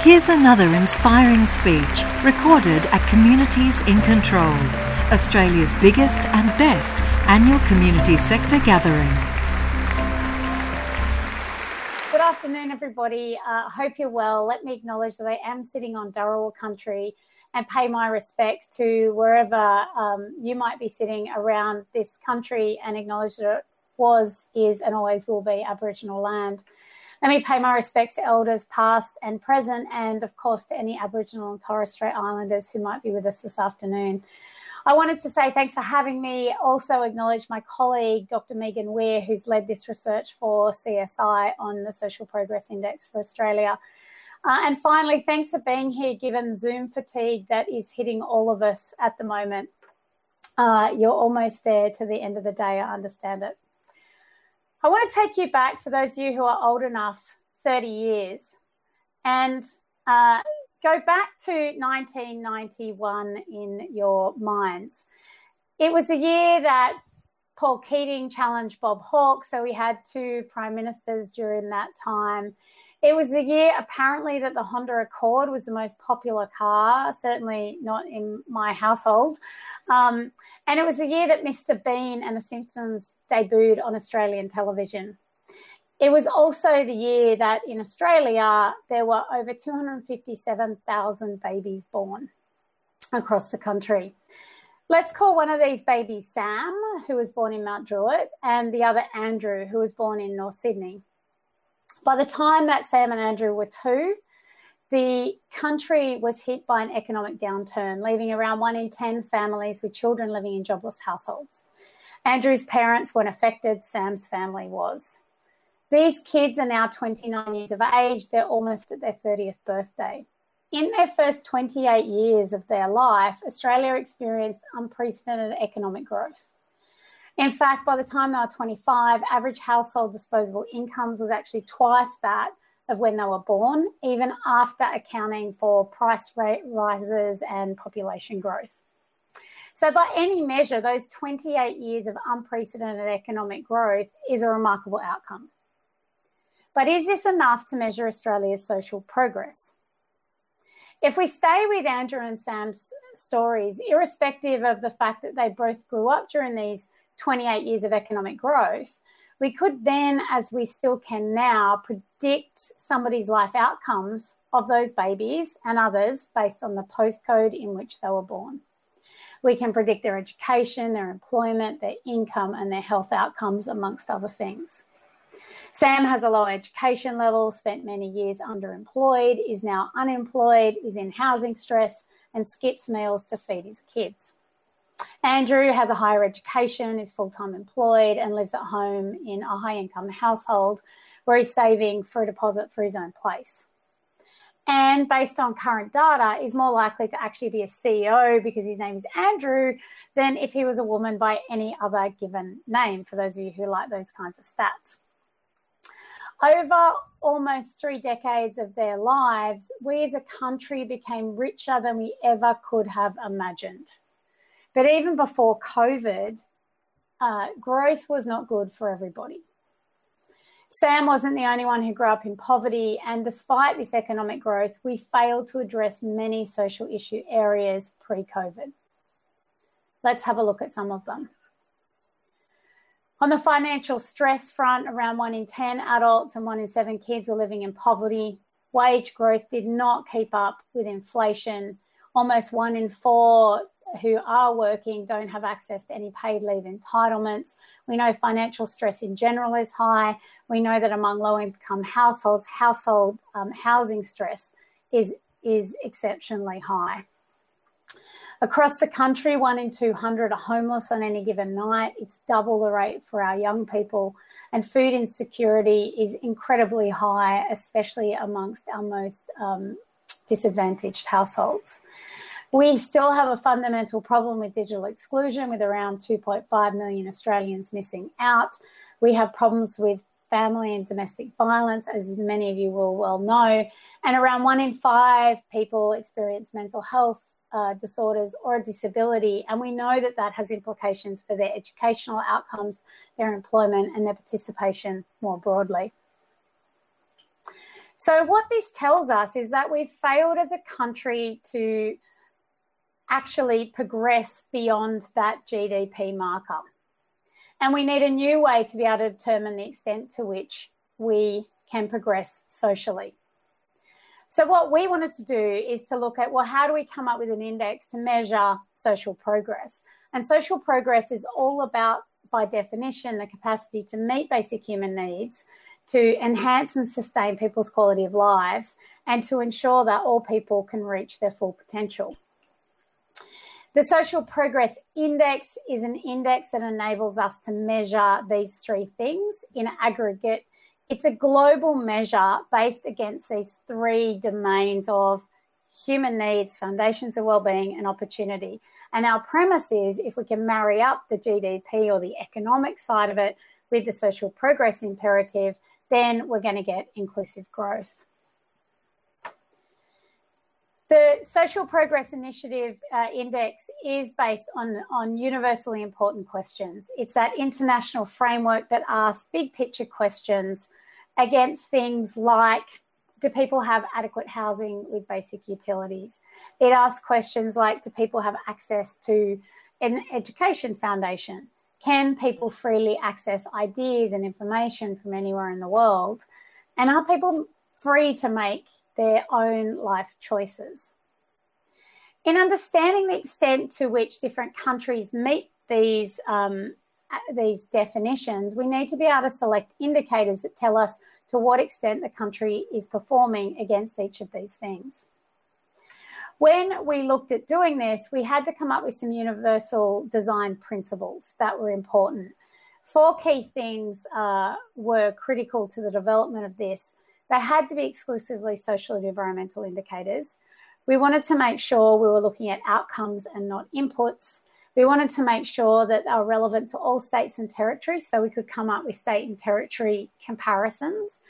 Here's another inspiring speech recorded at Communities in Control, Australia's biggest and best annual community sector gathering. Good afternoon, everybody. Uh, hope you're well. Let me acknowledge that I am sitting on Dharawal country and pay my respects to wherever um, you might be sitting around this country and acknowledge that it was, is, and always will be Aboriginal land. Let me pay my respects to elders past and present, and of course to any Aboriginal and Torres Strait Islanders who might be with us this afternoon. I wanted to say thanks for having me. Also, acknowledge my colleague, Dr. Megan Weier, who's led this research for CSI on the Social Progress Index for Australia. Uh, and finally, thanks for being here given Zoom fatigue that is hitting all of us at the moment. Uh, you're almost there to the end of the day, I understand it. I want to take you back, for those of you who are old enough, 30 years, and uh, go back to 1991 in your minds. It was the year that Paul Keating challenged Bob Hawke, so we had two prime ministers during that time. It was the year apparently that the Honda Accord was the most popular car, certainly not in my household. Um, and it was the year that Mr. Bean and The Simpsons debuted on Australian television. It was also the year that in Australia there were over 257,000 babies born across the country. Let's call one of these babies Sam, who was born in Mount Druitt, and the other Andrew, who was born in North Sydney. By the time that Sam and Andrew were two, the country was hit by an economic downturn, leaving around one in 10 families with children living in jobless households. Andrew's parents weren't affected, Sam's family was. These kids are now 29 years of age, they're almost at their 30th birthday. In their first 28 years of their life, Australia experienced unprecedented economic growth. In fact, by the time they were 25, average household disposable incomes was actually twice that of when they were born, even after accounting for price rate rises and population growth. So, by any measure, those 28 years of unprecedented economic growth is a remarkable outcome. But is this enough to measure Australia's social progress? If we stay with Andrew and Sam's stories, irrespective of the fact that they both grew up during these 28 years of economic growth, we could then, as we still can now, predict somebody's life outcomes of those babies and others based on the postcode in which they were born. We can predict their education, their employment, their income, and their health outcomes, amongst other things. Sam has a low education level, spent many years underemployed, is now unemployed, is in housing stress, and skips meals to feed his kids. Andrew has a higher education, is full time employed, and lives at home in a high income household where he's saving for a deposit for his own place. And based on current data, is more likely to actually be a CEO because his name is Andrew than if he was a woman by any other given name, for those of you who like those kinds of stats. Over almost three decades of their lives, we as a country became richer than we ever could have imagined. But even before COVID, uh, growth was not good for everybody. Sam wasn't the only one who grew up in poverty, and despite this economic growth, we failed to address many social issue areas pre COVID. Let's have a look at some of them. On the financial stress front, around one in 10 adults and one in seven kids are living in poverty. Wage growth did not keep up with inflation. Almost one in four who are working don't have access to any paid leave entitlements. We know financial stress in general is high. We know that among low income households, household um, housing stress is, is exceptionally high. Across the country, one in 200 are homeless on any given night. It's double the rate for our young people. And food insecurity is incredibly high, especially amongst our most um, disadvantaged households. We still have a fundamental problem with digital exclusion, with around 2.5 million Australians missing out. We have problems with family and domestic violence, as many of you will well know. And around one in five people experience mental health uh, disorders or a disability. And we know that that has implications for their educational outcomes, their employment, and their participation more broadly. So, what this tells us is that we've failed as a country to actually progress beyond that GDP marker. And we need a new way to be able to determine the extent to which we can progress socially. So, what we wanted to do is to look at well, how do we come up with an index to measure social progress? And social progress is all about, by definition, the capacity to meet basic human needs, to enhance and sustain people's quality of lives, and to ensure that all people can reach their full potential. The Social Progress Index is an index that enables us to measure these three things in aggregate it's a global measure based against these three domains of human needs, foundations of well-being, and opportunity. And our premise is if we can marry up the GDP or the economic side of it with the social progress imperative, then we're going to get inclusive growth. The Social Progress Initiative uh, Index is based on, on universally important questions. It's that international framework that asks big picture questions against things like do people have adequate housing with basic utilities? It asks questions like do people have access to an education foundation? Can people freely access ideas and information from anywhere in the world? And are people free to make their own life choices. In understanding the extent to which different countries meet these, um, these definitions, we need to be able to select indicators that tell us to what extent the country is performing against each of these things. When we looked at doing this, we had to come up with some universal design principles that were important. Four key things uh, were critical to the development of this they had to be exclusively social and environmental indicators. We wanted to make sure we were looking at outcomes and not inputs. We wanted to make sure that they were relevant to all states and territories so we could come up with state and territory comparisons.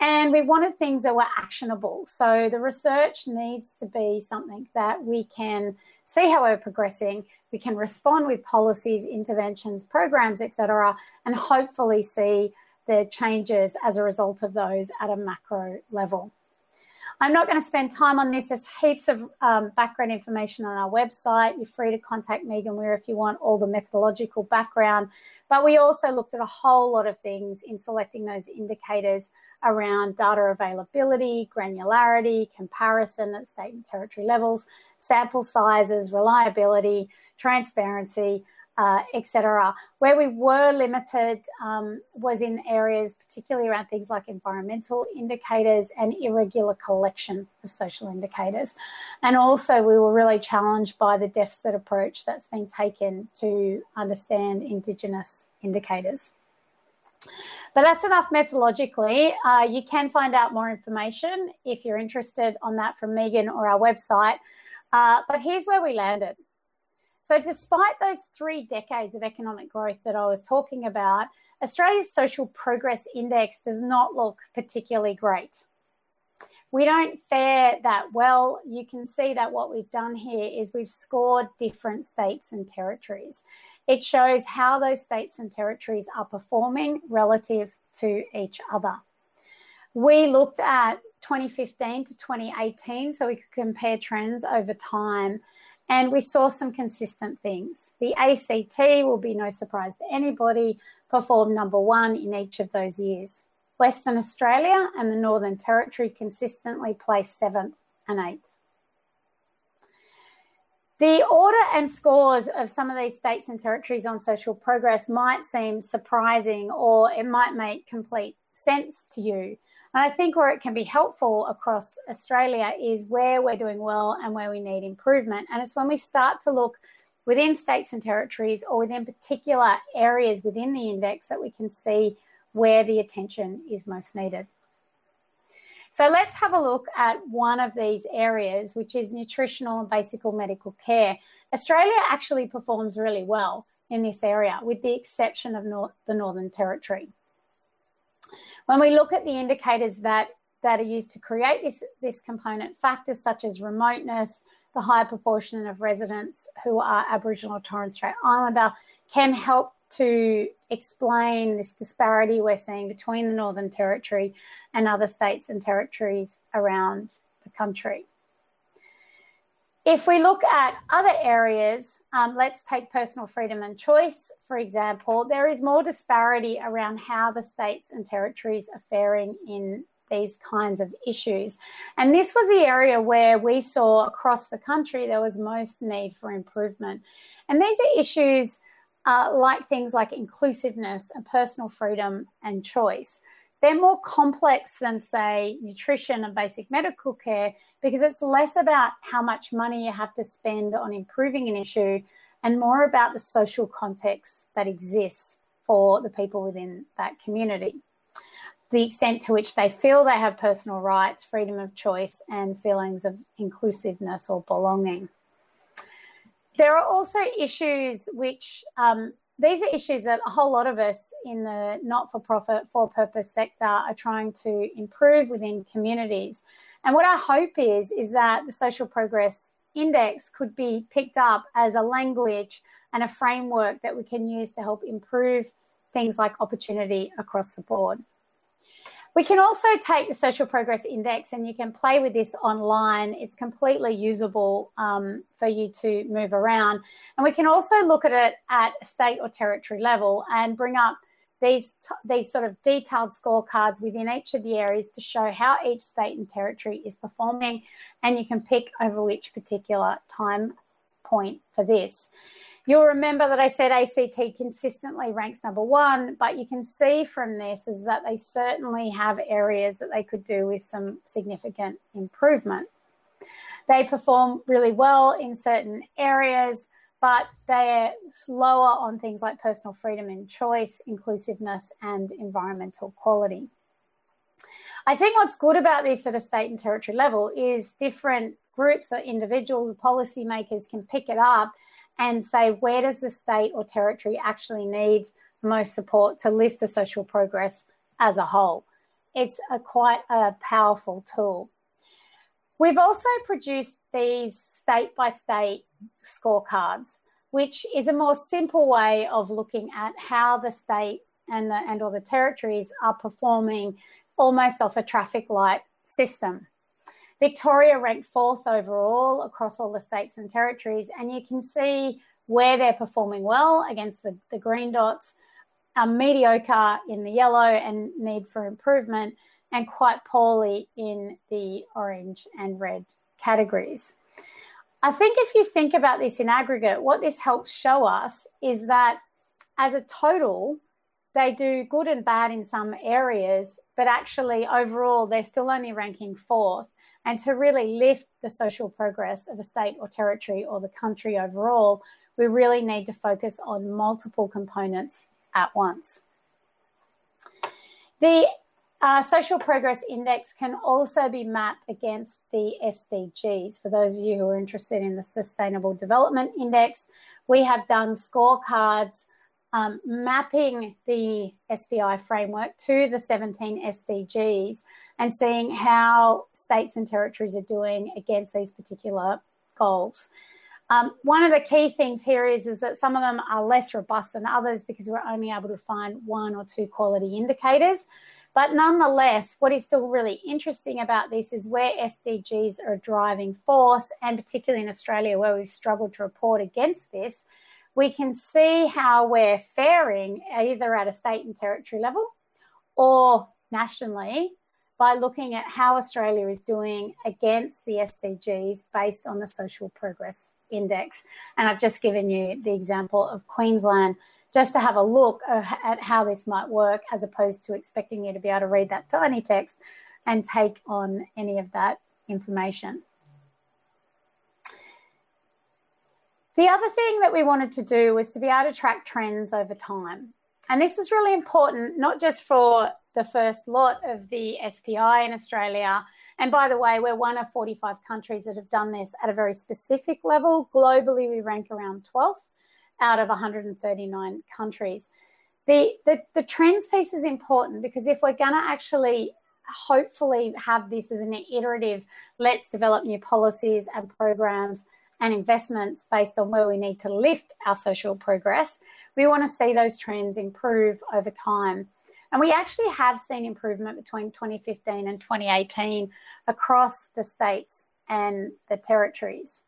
And we wanted things that were actionable. So the research needs to be something that we can see how we're progressing. We can respond with policies, interventions, programs, etc., and hopefully see the changes as a result of those at a macro level. I'm not going to spend time on this. There's heaps of um, background information on our website. You're free to contact Megan Weier if you want all the methodological background. But we also looked at a whole lot of things in selecting those indicators around data availability, granularity, comparison at state and territory levels, sample sizes, reliability, transparency, uh, etc. Where we were limited um, was in areas, particularly around things like environmental indicators and irregular collection of social indicators. And also, we were really challenged by the deficit approach that's been taken to understand Indigenous indicators. But that's enough methodologically. Uh, you can find out more information if you're interested on that from Megan or our website. Uh, but here's where we landed. So, despite those three decades of economic growth that I was talking about, Australia's Social Progress Index does not look particularly great. We don't fare that well. You can see that what we've done here is we've scored different states and territories. It shows how those states and territories are performing relative to each other. We looked at 2015 to 2018 so we could compare trends over time and we saw some consistent things. The ACT will be no surprise to anybody, performed number one in each of those years. Western Australia and the Northern Territory consistently placed seventh and eighth. The order and scores of some of these states and territories on social progress might seem surprising or it might make complete sense to you. And I think where it can be helpful across Australia is where we're doing well and where we need improvement. And it's when we start to look within states and territories or within particular areas within the index that we can see where the attention is most needed. So let's have a look at one of these areas, which is nutritional and basic medical care. Australia actually performs really well in this area, with the exception of North, the Northern Territory. When we look at the indicators that, that are used to create this, this component, factors such as remoteness, the high proportion of residents who are Aboriginal or Torres Strait Islander can help to explain this disparity we're seeing between the Northern Territory and other states and territories around the country. If we look at other areas, um, let's take personal freedom and choice, for example, there is more disparity around how the states and territories are faring in these kinds of issues. And this was the area where we saw across the country there was most need for improvement. And these are issues uh, like things like inclusiveness and personal freedom and choice. They're more complex than, say, nutrition and basic medical care because it's less about how much money you have to spend on improving an issue and more about the social context that exists for the people within that community. The extent to which they feel they have personal rights, freedom of choice, and feelings of inclusiveness or belonging. There are also issues which um, these are issues that a whole lot of us in the not for profit, for purpose sector are trying to improve within communities. And what our hope is, is that the social progress index could be picked up as a language and a framework that we can use to help improve things like opportunity across the board. We can also take the Social Progress Index and you can play with this online. It's completely usable um, for you to move around. And we can also look at it at state or territory level and bring up these, these sort of detailed scorecards within each of the areas to show how each state and territory is performing. And you can pick over which particular time point for this. You'll remember that I said ACT consistently ranks number one, but you can see from this is that they certainly have areas that they could do with some significant improvement. They perform really well in certain areas, but they're slower on things like personal freedom and choice, inclusiveness, and environmental quality. I think what's good about this at a state and territory level is different groups or individuals, policymakers can pick it up and say where does the state or territory actually need most support to lift the social progress as a whole. It's a quite a powerful tool. We've also produced these state by state scorecards, which is a more simple way of looking at how the state and the and or the territories are performing almost off a traffic light system. Victoria ranked fourth overall across all the states and territories, and you can see where they're performing well against the, the green dots, um, mediocre in the yellow and need for improvement, and quite poorly in the orange and red categories. I think if you think about this in aggregate, what this helps show us is that as a total, they do good and bad in some areas, but actually overall, they're still only ranking fourth. And to really lift the social progress of a state or territory or the country overall, we really need to focus on multiple components at once. The uh, Social Progress Index can also be mapped against the SDGs. For those of you who are interested in the Sustainable Development Index, we have done scorecards um, mapping the SPI framework to the 17 SDGs and seeing how states and territories are doing against these particular goals. Um, one of the key things here is, is that some of them are less robust than others because we're only able to find one or two quality indicators. But nonetheless, what is still really interesting about this is where SDGs are a driving force, and particularly in Australia, where we've struggled to report against this, we can see how we're faring either at a state and territory level or nationally by looking at how Australia is doing against the SDGs based on the Social Progress Index. And I've just given you the example of Queensland just to have a look at how this might work as opposed to expecting you to be able to read that tiny text and take on any of that information. The other thing that we wanted to do was to be able to track trends over time. And this is really important, not just for the first lot of the SPI in Australia. And by the way, we're one of 45 countries that have done this at a very specific level. Globally, we rank around 12th out of 139 countries. The, the, the trends piece is important because if we're going to actually hopefully have this as an iterative, let's develop new policies and programs and investments based on where we need to lift our social progress, we want to see those trends improve over time. And we actually have seen improvement between 2015 and 2018 across the states and the territories.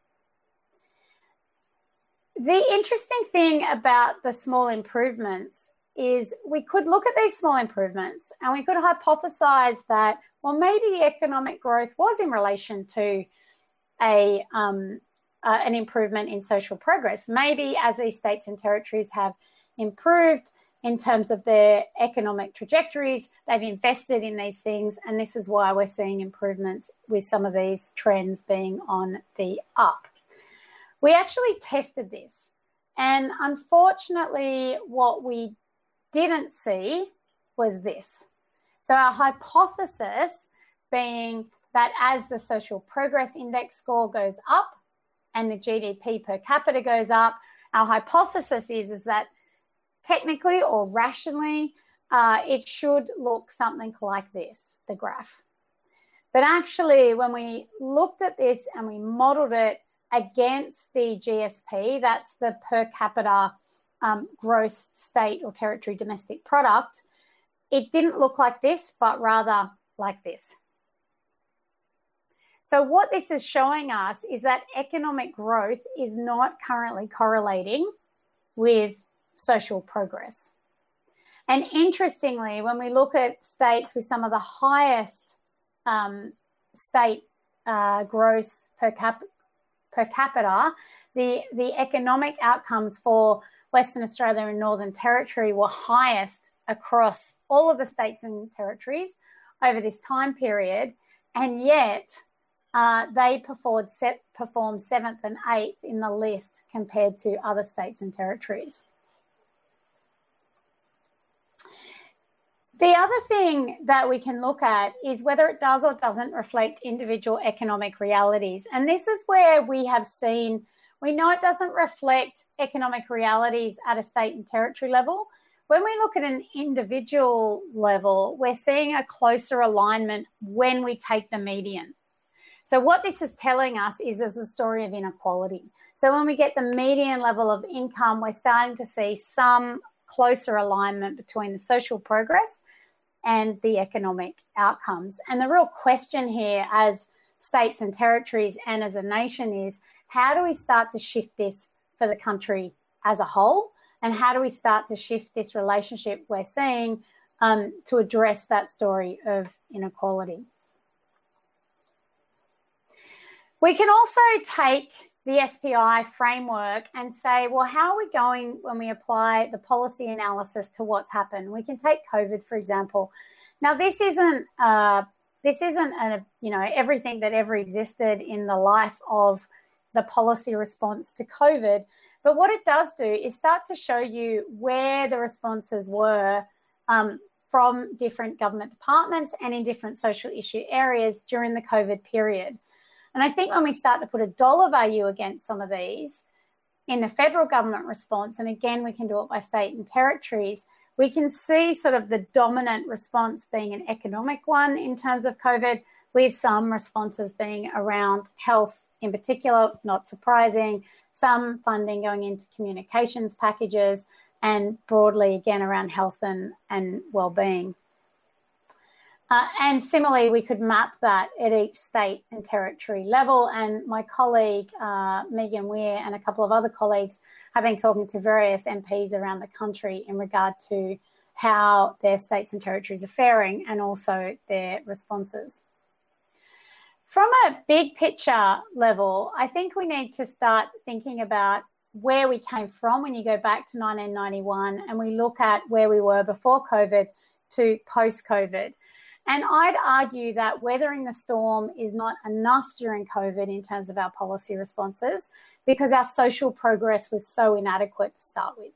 The interesting thing about the small improvements is we could look at these small improvements and we could hypothesize that, well, maybe the economic growth was in relation to a um, uh, an improvement in social progress. Maybe as these states and territories have improved in terms of their economic trajectories, they've invested in these things, and this is why we're seeing improvements with some of these trends being on the up. We actually tested this, and unfortunately, what we didn't see was this. So, our hypothesis being that as the social progress index score goes up and the GDP per capita goes up, our hypothesis is, is that technically or rationally, uh, it should look something like this the graph. But actually, when we looked at this and we modeled it against the GSP, that's the per capita um, gross state or territory domestic product, it didn't look like this, but rather like this. So, what this is showing us is that economic growth is not currently correlating with social progress. And interestingly, when we look at states with some of the highest um, state uh, gross per, cap- per capita, the, the economic outcomes for Western Australia and Northern Territory were highest across all of the states and territories over this time period. And yet, uh, they performed, set, performed seventh and eighth in the list compared to other states and territories. The other thing that we can look at is whether it does or doesn't reflect individual economic realities. And this is where we have seen, we know it doesn't reflect economic realities at a state and territory level. When we look at an individual level, we're seeing a closer alignment when we take the median. So, what this is telling us is there's a story of inequality. So, when we get the median level of income, we're starting to see some closer alignment between the social progress and the economic outcomes. And the real question here, as states and territories and as a nation, is how do we start to shift this for the country as a whole? And how do we start to shift this relationship we're seeing um, to address that story of inequality? We can also take the SPI framework and say, well, how are we going when we apply the policy analysis to what's happened? We can take COVID, for example. Now, this isn't uh, this isn't a, you know everything that ever existed in the life of the policy response to COVID, but what it does do is start to show you where the responses were um, from different government departments and in different social issue areas during the COVID period. And I think when we start to put a dollar value against some of these in the federal government response, and again, we can do it by state and territories, we can see sort of the dominant response being an economic one in terms of COVID, with some responses being around health in particular, not surprising, some funding going into communications packages, and broadly again around health and, and well-being. Uh, and similarly, we could map that at each state and territory level. And my colleague, uh, Megan Weier, and a couple of other colleagues have been talking to various MPs around the country in regard to how their states and territories are faring and also their responses. From a big picture level, I think we need to start thinking about where we came from when you go back to 1991 and we look at where we were before COVID to post COVID. And I'd argue that weathering the storm is not enough during COVID in terms of our policy responses because our social progress was so inadequate to start with.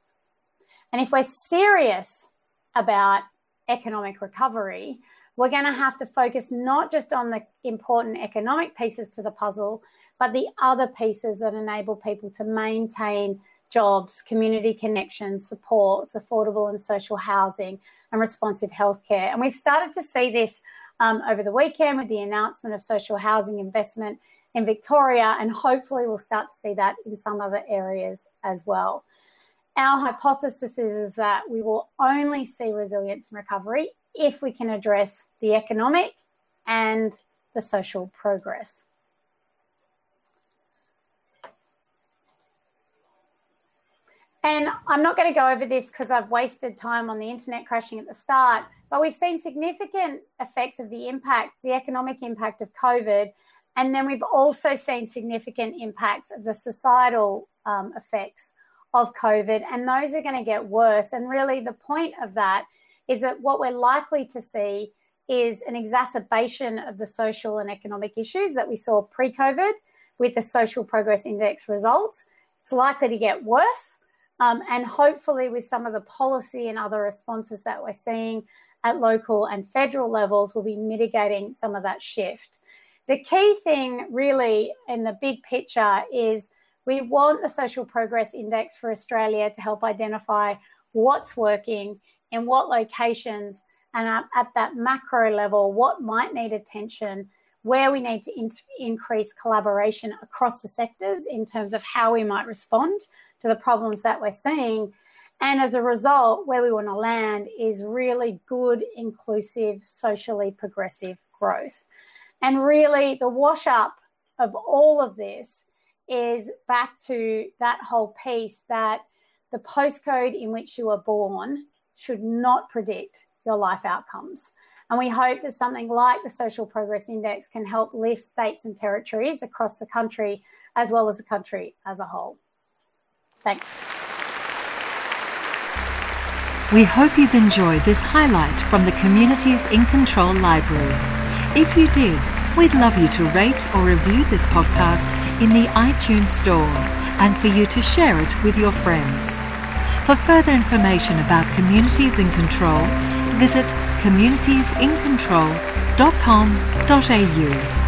And if we're serious about economic recovery, we're going to have to focus not just on the important economic pieces to the puzzle, but the other pieces that enable people to maintain jobs, community connections, supports, affordable and social housing, and responsive healthcare. And we've started to see this um, over the weekend with the announcement of social housing investment in Victoria, and hopefully we'll start to see that in some other areas as well. Our hypothesis is, is that we will only see resilience and recovery if we can address the economic and the social progress. And I'm not going to go over this because I've wasted time on the internet crashing at the start, but we've seen significant effects of the impact, the economic impact of COVID. And then we've also seen significant impacts of the societal um, effects of COVID. And those are going to get worse. And really, the point of that is that what we're likely to see is an exacerbation of the social and economic issues that we saw pre COVID with the Social Progress Index results. It's likely to get worse. Um, and hopefully, with some of the policy and other responses that we're seeing at local and federal levels, we'll be mitigating some of that shift. The key thing, really, in the big picture, is we want the Social Progress Index for Australia to help identify what's working in what locations and at, at that macro level, what might need attention, where we need to in- increase collaboration across the sectors in terms of how we might respond to the problems that we're seeing. And as a result, where we want to land is really good, inclusive, socially progressive growth. And really, the wash up of all of this is back to that whole piece that the postcode in which you were born should not predict your life outcomes. And we hope that something like the Social Progress Index can help lift states and territories across the country as well as the country as a whole. Thanks. We hope you've enjoyed this highlight from the Communities in Control Library. If you did, we'd love you to rate or review this podcast in the iTunes Store and for you to share it with your friends. For further information about Communities in Control, visit communitiesincontrol.com.au.